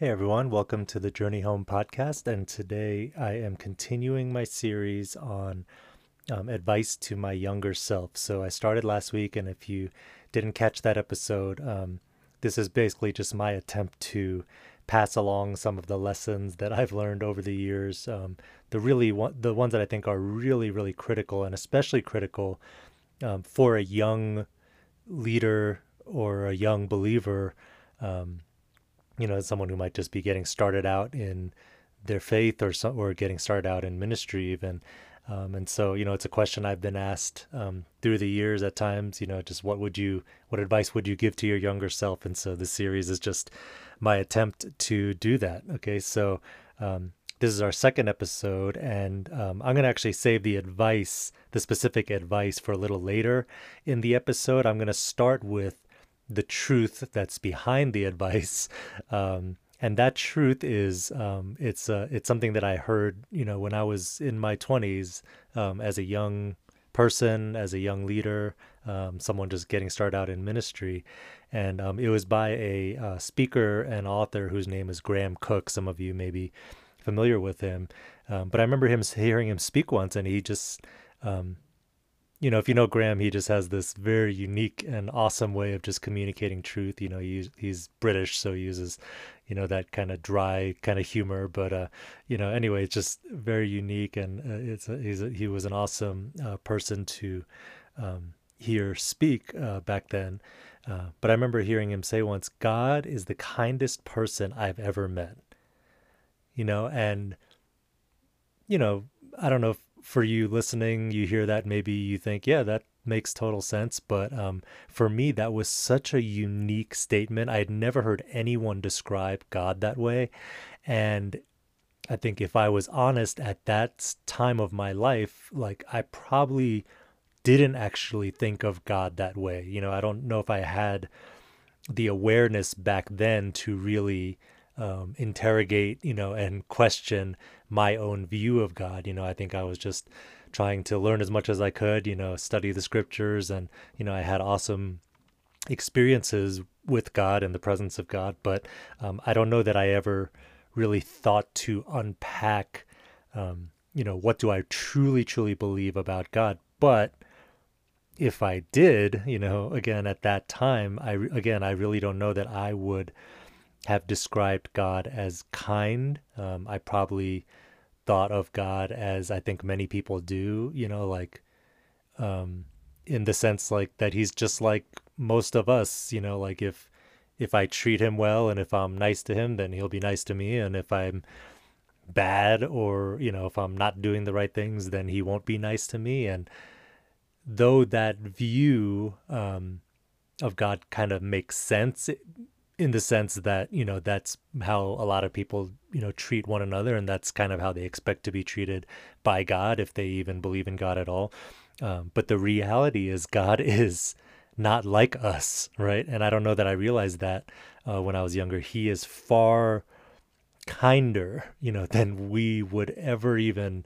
Hey everyone, welcome to the Journey Home podcast. And today I am continuing my series on um, advice to my younger self. So I started last week, and if you didn't catch that episode, um, this is basically just my attempt to pass along some of the lessons that I've learned over the years. Um, the really one, the ones that I think are really, really critical, and especially critical um, for a young leader or a young believer. Um, you know, someone who might just be getting started out in their faith or some, or getting started out in ministry even. Um, and so, you know, it's a question I've been asked um, through the years at times, you know, just what would you, what advice would you give to your younger self? And so this series is just my attempt to do that. Okay. So, um, this is our second episode, and um, I'm going to actually save the advice, the specific advice, for a little later in the episode. I'm going to start with the truth that's behind the advice. Um, and that truth is um, it's uh, it's something that I heard you know when I was in my 20s um, as a young person as a young leader um, someone just getting started out in ministry and um, it was by a uh, speaker and author whose name is Graham Cooke. some of you may be familiar with him um, but I remember him hearing him speak once and he just um, you know, if you know Graham, he just has this very unique and awesome way of just communicating truth. You know, he, he's British, so he uses, you know, that kind of dry kind of humor. But, uh, you know, anyway, it's just very unique, and uh, it's a, he's a, he was an awesome uh, person to um, hear speak uh, back then. Uh, but I remember hearing him say once, "God is the kindest person I've ever met." You know, and you know, I don't know if for you listening, you hear that, maybe you think, yeah, that makes total sense. But um, for me, that was such a unique statement. I had never heard anyone describe God that way. And I think if I was honest at that time of my life, like I probably didn't actually think of God that way. You know, I don't know if I had the awareness back then to really um, interrogate, you know, and question my own view of God. You know, I think I was just trying to learn as much as I could, you know, study the scriptures, and you know, I had awesome experiences with God and the presence of God, but um, I don't know that I ever really thought to unpack, um, you know, what do I truly, truly believe about God. But if I did, you know, again at that time, I again I really don't know that I would have described God as kind. Um, I probably thought of God as I think many people do, you know, like um, in the sense like that he's just like most of us, you know, like if if I treat him well and if I'm nice to him, then he'll be nice to me, and if I'm bad or you know if I'm not doing the right things, then he won't be nice to me. And though that view um, of God kind of makes sense in the sense that you know that's how a lot of people you know treat one another and that's kind of how they expect to be treated by god if they even believe in god at all. Um, but the reality is god is not like us right? And i don't know that i realized that uh, when i was younger. He is far kinder you know than we would ever even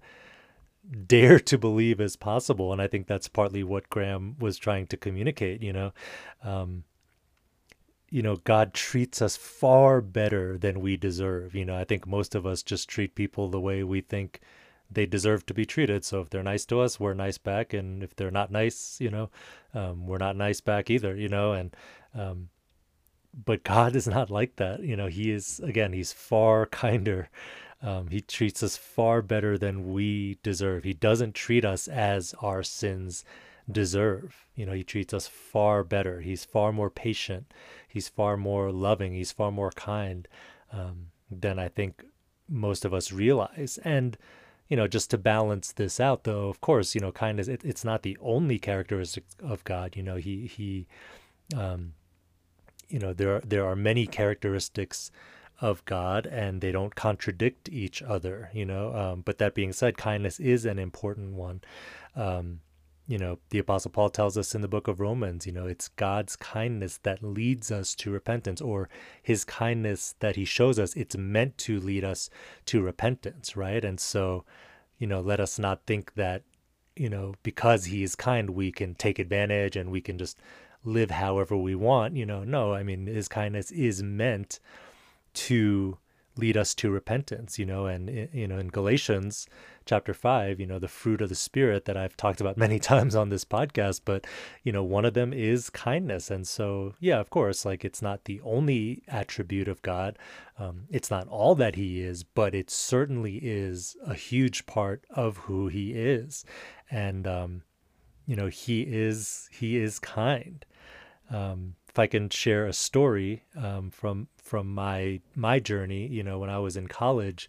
dare to believe is possible. And i think that's partly what graham was trying to communicate you know? Um, you know, God treats us far better than we deserve. You know, I think most of us just treat people the way we think they deserve to be treated. So if they're nice to us, we're nice back, and if they're not nice, you know, um, we're not nice back either. You know, and um, but God is not like that. You know, He is again, He's far kinder. Um, he treats us far better than we deserve. He doesn't treat us as our sins deserve. You know, he treats us far better. He's far more patient. He's far more loving. He's far more kind um, than I think most of us realize. And, you know, just to balance this out, though, of course, you know, kindness, it, it's not the only characteristic of God. You know, he, he, um, you know, there are, there are many characteristics of God and they don't contradict each other, you know. Um, but that being said, kindness is an important one. Um, you know, the Apostle Paul tells us in the book of Romans, you know, it's God's kindness that leads us to repentance, or his kindness that he shows us, it's meant to lead us to repentance, right? And so, you know, let us not think that, you know, because he is kind, we can take advantage and we can just live however we want. You know, no, I mean, his kindness is meant to lead us to repentance, you know, and, you know, in Galatians, chapter 5 you know the fruit of the spirit that i've talked about many times on this podcast but you know one of them is kindness. And so yeah of course like it's not the only attribute of god. Um, it's not all that he is but it certainly is a huge part of who he is. And um, you know he is he is kind. Um, if I can share a story um, from from my my journey, you know, when I was in college,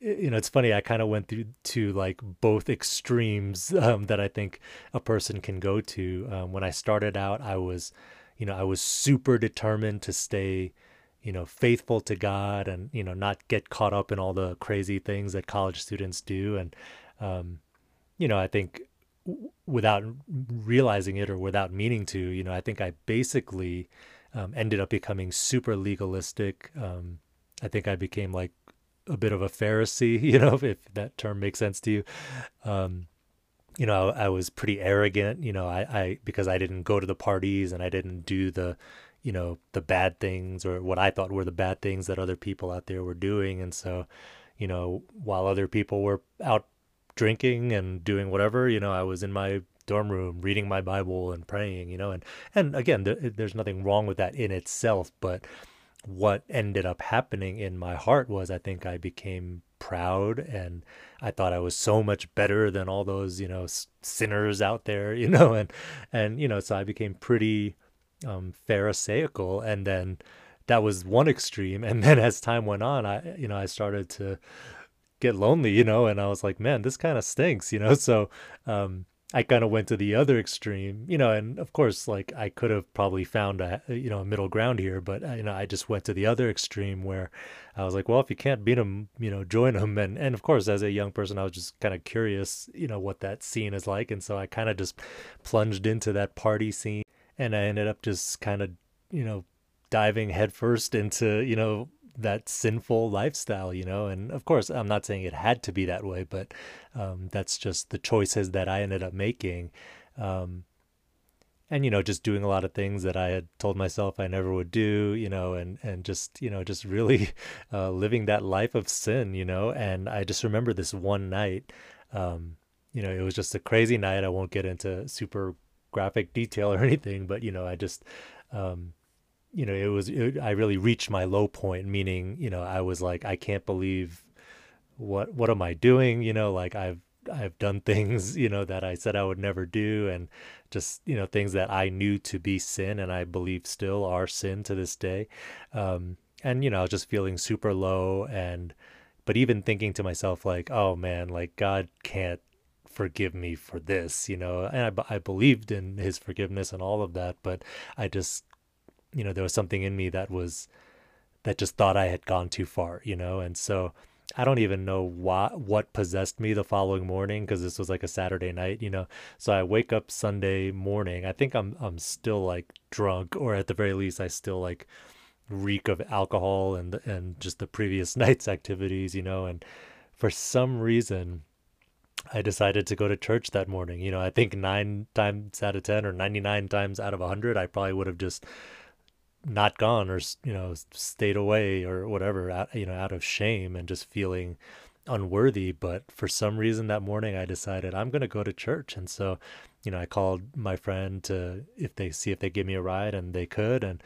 you know, it's funny. I kind of went through to like both extremes um, that I think a person can go to. Um, when I started out, I was, you know, I was super determined to stay, you know, faithful to God and you know not get caught up in all the crazy things that college students do. And, um, you know, I think w- without realizing it or without meaning to, you know, I think I basically um, ended up becoming super legalistic. Um, I think I became like a bit of a Pharisee, you know, if that term makes sense to you. Um, you know, I, I, was pretty arrogant, you know, I, I, because I didn't go to the parties and I didn't do the, you know, the bad things or what I thought were the bad things that other people out there were doing. And so, you know, while other people were out drinking and doing whatever, you know, I was in my dorm room reading my Bible and praying, you know, and, and again, there, there's nothing wrong with that in itself, but, what ended up happening in my heart was I think I became proud and I thought I was so much better than all those, you know, sinners out there, you know, and, and, you know, so I became pretty um, Pharisaical. And then that was one extreme. And then as time went on, I, you know, I started to get lonely, you know, and I was like, man, this kind of stinks, you know? So, um, I kind of went to the other extreme, you know, and of course, like I could have probably found a you know a middle ground here, but uh, you know I just went to the other extreme where I was like, well, if you can't beat them, you know, join them, and and of course, as a young person, I was just kind of curious, you know, what that scene is like, and so I kind of just plunged into that party scene, and I ended up just kind of you know diving headfirst into you know that sinful lifestyle, you know. And of course, I'm not saying it had to be that way, but um, that's just the choices that I ended up making. Um, and you know, just doing a lot of things that I had told myself I never would do, you know, and and just you know, just really uh, living that life of sin, you know. And I just remember this one night. Um, you know, it was just a crazy night. I won't get into super graphic detail or anything, but you know, I just um, you know, it was, it, I really reached my low point, meaning, you know, I was like, I can't believe what, what am I doing? You know, like I've, I've done things, you know, that I said I would never do and just, you know, things that I knew to be sin and I believe still are sin to this day. Um, and, you know, I was just feeling super low and, but even thinking to myself, like, oh man, like God can't forgive me for this, you know, and I, I believed in his forgiveness and all of that, but I just you know, there was something in me that was that just thought I had gone too far, you know, and so I don't even know what what possessed me the following morning because this was like a Saturday night, you know. So I wake up Sunday morning. I think I'm I'm still like drunk, or at the very least, I still like reek of alcohol and and just the previous night's activities, you know. And for some reason, I decided to go to church that morning. You know, I think nine times out of ten or ninety nine times out of hundred, I probably would have just not gone or you know stayed away or whatever out, you know out of shame and just feeling unworthy. But for some reason that morning i decided i'm going to go to church. And so you know i called my friend to if they see if they give me a ride and they could. And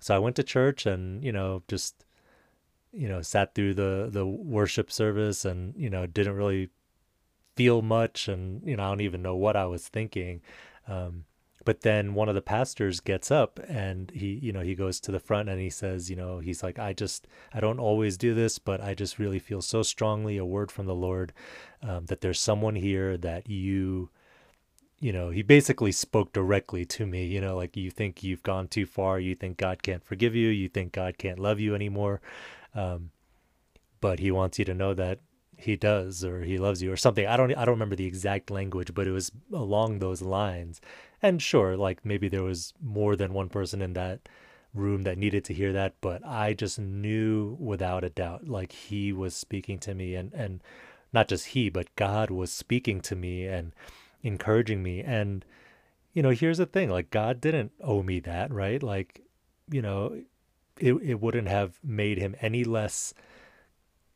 so i went to church and you know just you know sat through the the worship service and you know didn't really feel much. And you know i don't even know what i was thinking. Um, but then one of the pastors gets up and he you know he goes to the front and he says you know he's like i just i don't always do this but i just really feel so strongly a word from the lord um, that there's someone here that you you know he basically spoke directly to me you know like you think you've gone too far you think god can't forgive you you think god can't love you anymore Um, but he wants you to know that he does or he loves you or something. I don't I don't remember the exact language, but it was along those lines. And sure, like maybe there was more than one person in that room that needed to hear that, but I just knew without a doubt like he was speaking to me and and not just he, but God was speaking to me and encouraging me and you know, here's the thing, like God didn't owe me that, right? Like, you know, it it wouldn't have made him any less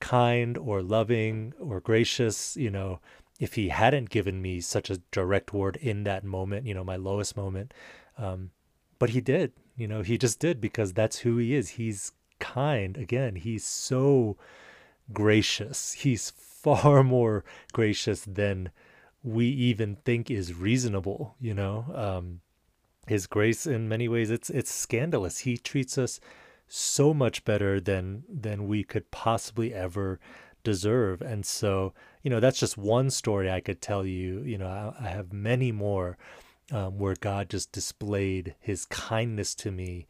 kind or loving or gracious, you know, if he hadn't given me such a direct word in that moment, you know, my lowest moment. Um, but he did, you know, he just did because that's who he is. He's kind. Again, he's so gracious. He's far more gracious than we even think is reasonable, you know. Um, his grace in many ways it's it's scandalous. He treats us so much better than than we could possibly ever deserve. And so, you know, that's just one story I could tell you. You know, I, I have many more um, where God just displayed His kindness to me.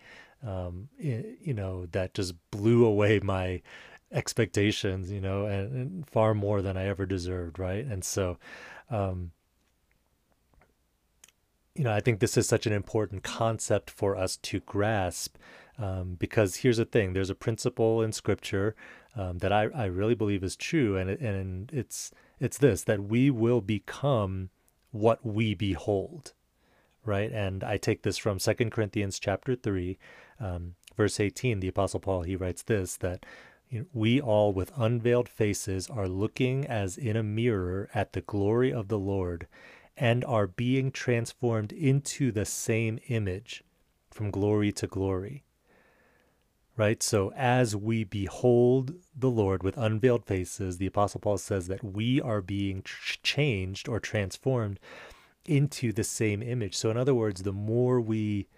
Um, you know, that just blew away my expectations. You know, and, and far more than I ever deserved. Right, and so. Um, you know, I think this is such an important concept for us to grasp um, because here's the thing there's a principle in scripture um, that I, I really believe is true and, and it's it's this that we will become what we behold right? And i take this from Second corinthians chapter 3 um, verse 18 the apostle paul he writes this that you know, we all with unveiled faces are looking as in a mirror at the glory of the lord and are being transformed into the same image from glory to glory right? So as we behold the Lord with unveiled faces, the Apostle Paul says that we are being ch- changed or transformed into the same image. So, in other words, the more we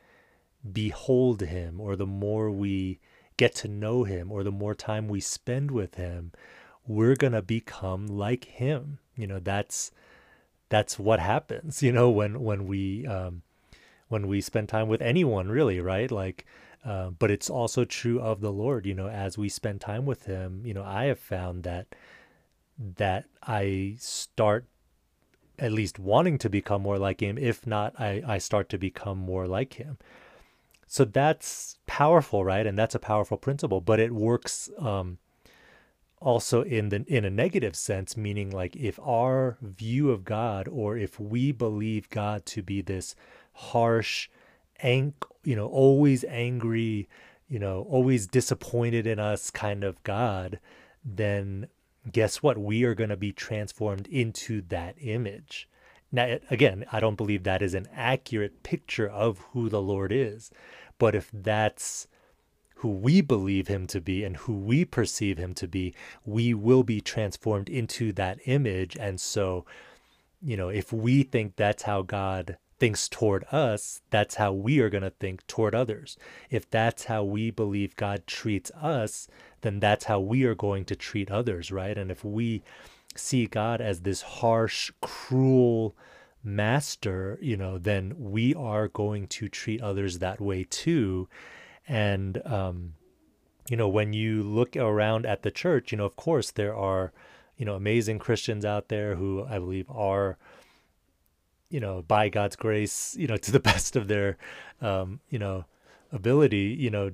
behold Him, or the more we get to know Him, or the more time we spend with Him, we're gonna become like Him. You know, that's that's what happens. You know, when when we um, when we spend time with anyone, really, right? Like uh, but it's also true of the Lord. You know, as we spend time with Him, you know, I have found that that I start at least wanting to become more like Him. If not, I I start to become more like Him. So that's powerful, right? And that's a powerful principle. But it works um, also in the in a negative sense, meaning like if our view of God or if we believe God to be this harsh ang- you know, always angry, you know, always disappointed in us kind of God, then guess what? We are going to be transformed into that image. Now, again, I don't believe that is an accurate picture of who the Lord is. But if that's who we believe him to be and who we perceive him to be, we will be transformed into that image. And so, you know, if we think that's how God thinks toward us, that's how we are going to think toward others. If that's how we believe God treats us, then that's how we are going to treat others, right? And if we see God as this harsh, cruel master, you know, then we are going to treat others that way too. And, um, you know, when you look around at the church, you know, of course, there are, you know, amazing Christians out there who I believe are you know, by God's grace, you know, to the best of their, um, you know, ability, you know,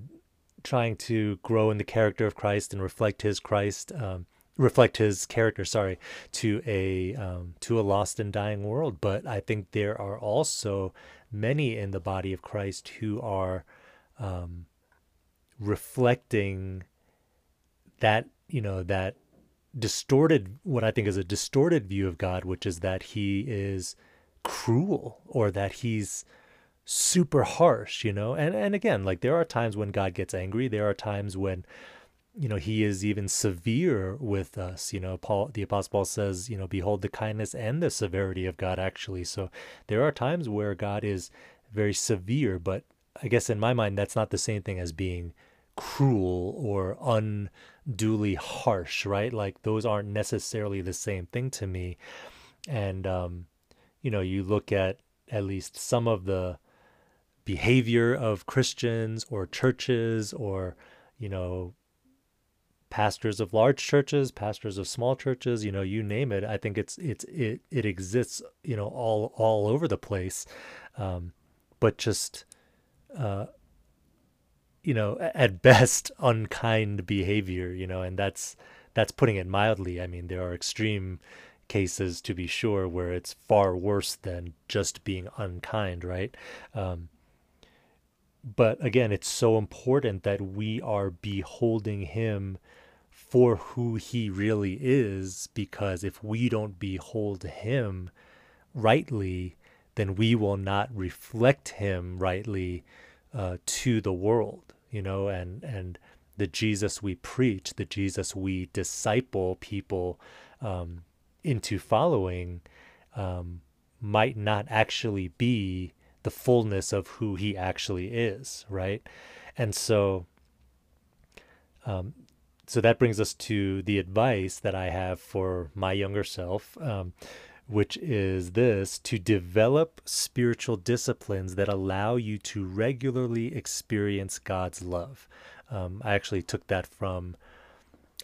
trying to grow in the character of Christ and reflect His Christ, um, reflect His character. Sorry, to a um, to a lost and dying world. But I think there are also many in the body of Christ who are um, reflecting that, you know, that distorted, what I think is a distorted view of God, which is that He is cruel or that he's super harsh, you know? And and again, like there are times when God gets angry, there are times when you know he is even severe with us you know? Paul the apostle paul says you know behold the kindness and the severity of god actually. So there are times where god is very severe but i guess in my mind that's not the same thing as being cruel or unduly harsh right? Like those aren't necessarily the same thing to me. And um you know, you look at at least some of the behavior of Christians or churches or, you know, pastors of large churches, pastors of small churches, you know, you name it. I think it's it's it it exists, you know, all all over the place, um, but just, uh, you know, at best, unkind behavior, you know, and that's that's putting it mildly. I mean, there are extreme cases to be sure where it's far worse than just being unkind, right? Um, but again, it's so important that we are beholding him for who he really is, because if we don't behold him rightly, then we will not reflect him rightly uh, to the world, you know, and, and the Jesus we preach, the Jesus we disciple people um, into following, um, might not actually be the fullness of who he actually is, right? And so, um, so that brings us to the advice that I have for my younger self, um, which is this to develop spiritual disciplines that allow you to regularly experience God's love. Um, I actually took that from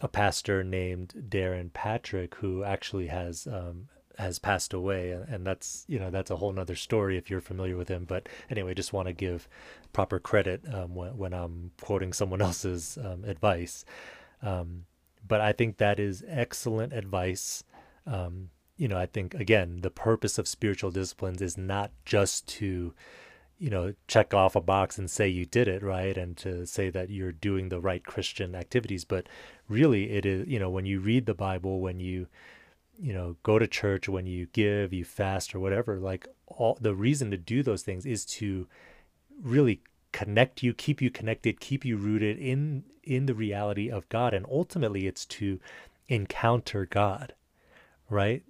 a pastor named Darrin Patrick, who actually has um, has passed away and that's you know that's a whole nother story if you're familiar with him. But anyway just want to give proper credit um, when, when i'm quoting someone else's um, advice. Um, but i think that is excellent advice. Um, you know i think again the purpose of spiritual disciplines is not just to you know check off a box and say you did it right? And to say that you're doing the right christian activities. But really it is you know when you read the bible when you you know go to church when you give you fast or whatever like all the reason to do those things is to really connect you keep you connected keep you rooted in in the reality of god. And ultimately it's to encounter god right?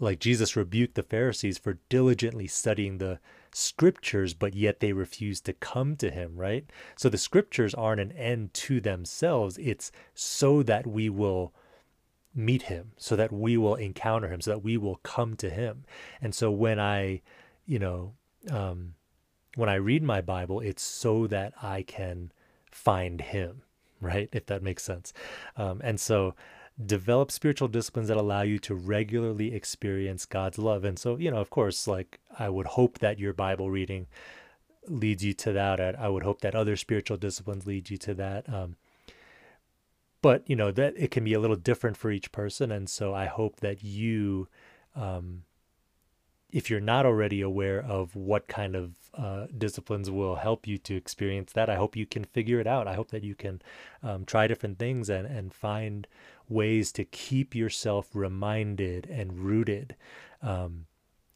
Like jesus rebuked the pharisees for diligently studying the scriptures but yet they refuse to come to him right? So the scriptures aren't an end to themselves. It's so that we will meet him so that we will encounter him so that we will come to him. And so when i you know um, when i read my bible it's so that i can find him right? If that makes sense. Um, and so develop spiritual disciplines that allow you to regularly experience god's love. And so you know of course like i would hope that your bible reading leads you to that. I would hope that other spiritual disciplines lead you to that. Um, but you know that it can be a little different for each person. And so i hope that you um, if you're not already aware of what kind of uh, disciplines will help you to experience that i hope you can figure it out. I hope that you can um, try different things and, and find ways to keep yourself reminded and rooted um,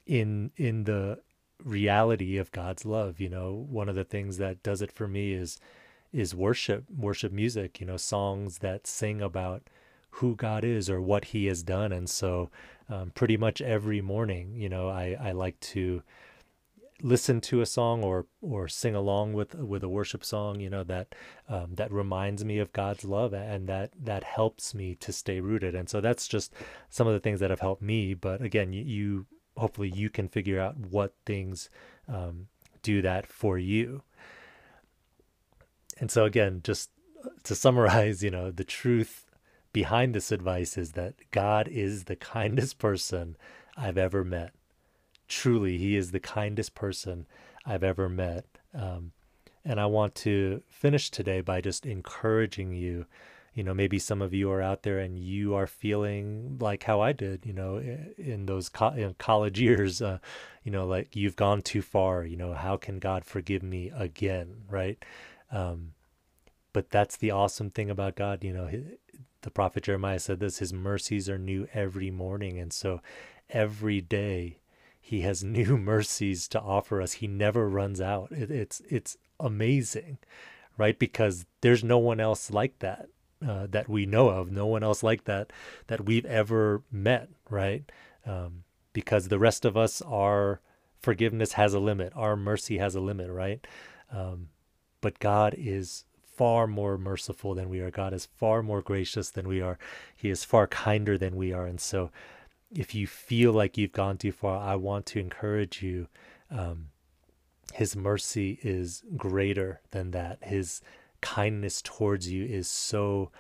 in in the reality of god's love you know? One of the things that does it for me is is worship, worship music, you know, songs that sing about who God is or what he has done. And so um, pretty much every morning, you know, I, I like to listen to a song or or sing along with with a worship song you know that um, that reminds me of God's love and that that helps me to stay rooted. And so that's just some of the things that have helped me. But again you, you hopefully you can figure out what things um, do that for you. And so again, just to summarize, you know, the truth behind this advice is that God is the kindest person I've ever met. Truly, He is the kindest person I've ever met. Um, and I want to finish today by just encouraging you. You know, maybe some of you are out there and you are feeling like how I did, you know, in those co- in college years, uh, you know, like you've gone too far. You know, how can God forgive me again, right? Um, but that's the awesome thing about God. You know, the prophet Jeremiah said this his mercies are new every morning. And so every day he has new mercies to offer us. He never runs out. It, it's, it's amazing, right? Because there's no one else like that. Uh, that we know of, no one else like that that we've ever met, right? Um, because the rest of us, our forgiveness has a limit, our mercy has a limit, right? Um, but God is far more merciful than we are. God is far more gracious than we are. He is far kinder than we are. And so, if you feel like you've gone too far, I want to encourage you. Um, his mercy is greater than that. His kindness towards you is so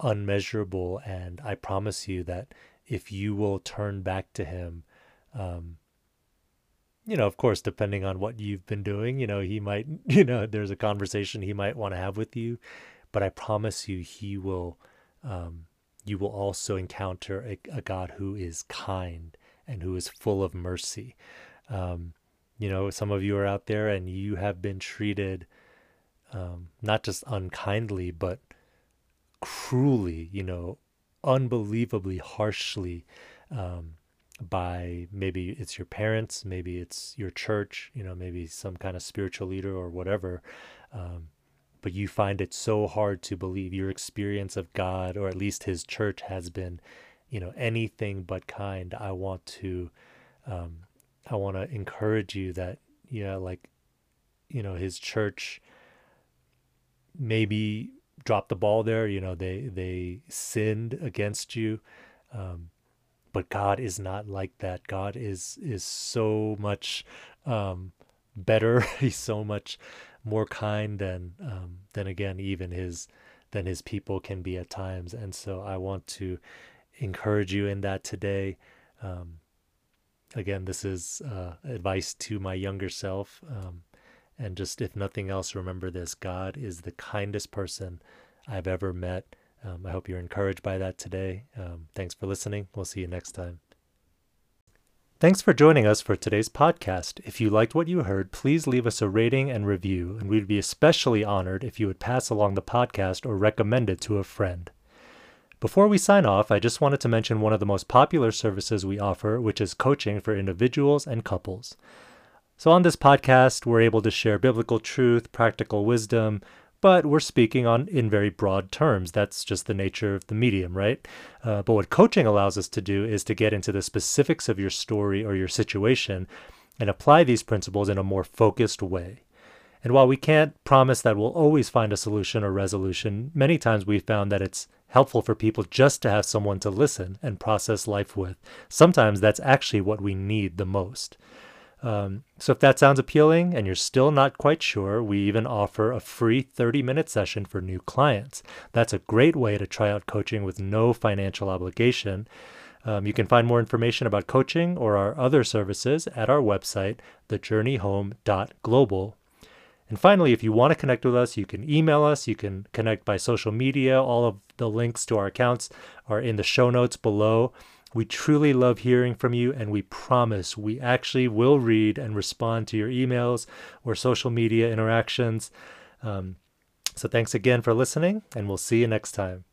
unmeasurable. And I promise you that if you will turn back to Him, um, you know, of course, depending on what you've been doing, you know, He might, you know, there's a conversation He might want to have with you. But I promise you, He will, um, you will also encounter a, a, God who is kind and who is full of mercy. Um, you know, some of you are out there and you have been treated um, not just unkindly, but cruelly, you know, unbelievably harshly um, by maybe it's your parents, maybe it's your church, you know, maybe some kind of spiritual leader or whatever. Um, but you find it so hard to believe your experience of God or at least His church has been, you know, anything but kind. I want to, um, I want to encourage you that, yeah, like, you know, His church maybe dropped the ball there. You know, they they sinned against you, um, but God is not like that. God is is so much um, better. He's so much more kind than um, than again even his than his people can be at times. And so I want to encourage you in that today. Um, again, this is uh, advice to my younger self. Um, and just, if nothing else, remember this God is the kindest person I've ever met. Um, I hope you're encouraged by that today. Um, thanks for listening. We'll see you next time. Thanks for joining us for today's podcast. If you liked what you heard, please leave us a rating and review, and we'd be especially honored if you would pass along the podcast or recommend it to a friend. Before we sign off, I just wanted to mention one of the most popular services we offer, which is coaching for individuals and couples. So, on this podcast, we're able to share biblical truth, practical wisdom, but we're speaking on in very broad terms. That's just the nature of the medium, right? Uh, but what coaching allows us to do is to get into the specifics of your story or your situation and apply these principles in a more focused way. And while we can't promise that we'll always find a solution or resolution, many times we've found that it's helpful for people just to have someone to listen and process life with. Sometimes that's actually what we need the most. Um, so if that sounds appealing and you're still not quite sure, we even offer a free 30 minute session for new clients. That's a great way to try out coaching with no financial obligation. Um, you can find more information about coaching or our other services at our website, thejourneyhome.global. And finally, if you want to connect with us, you can email us, you can connect by social media. All of the links to our accounts are in the show notes below. We truly love hearing from you, and we promise we actually will read and respond to your emails or social media interactions. Um, so, thanks again for listening, and we'll see you next time.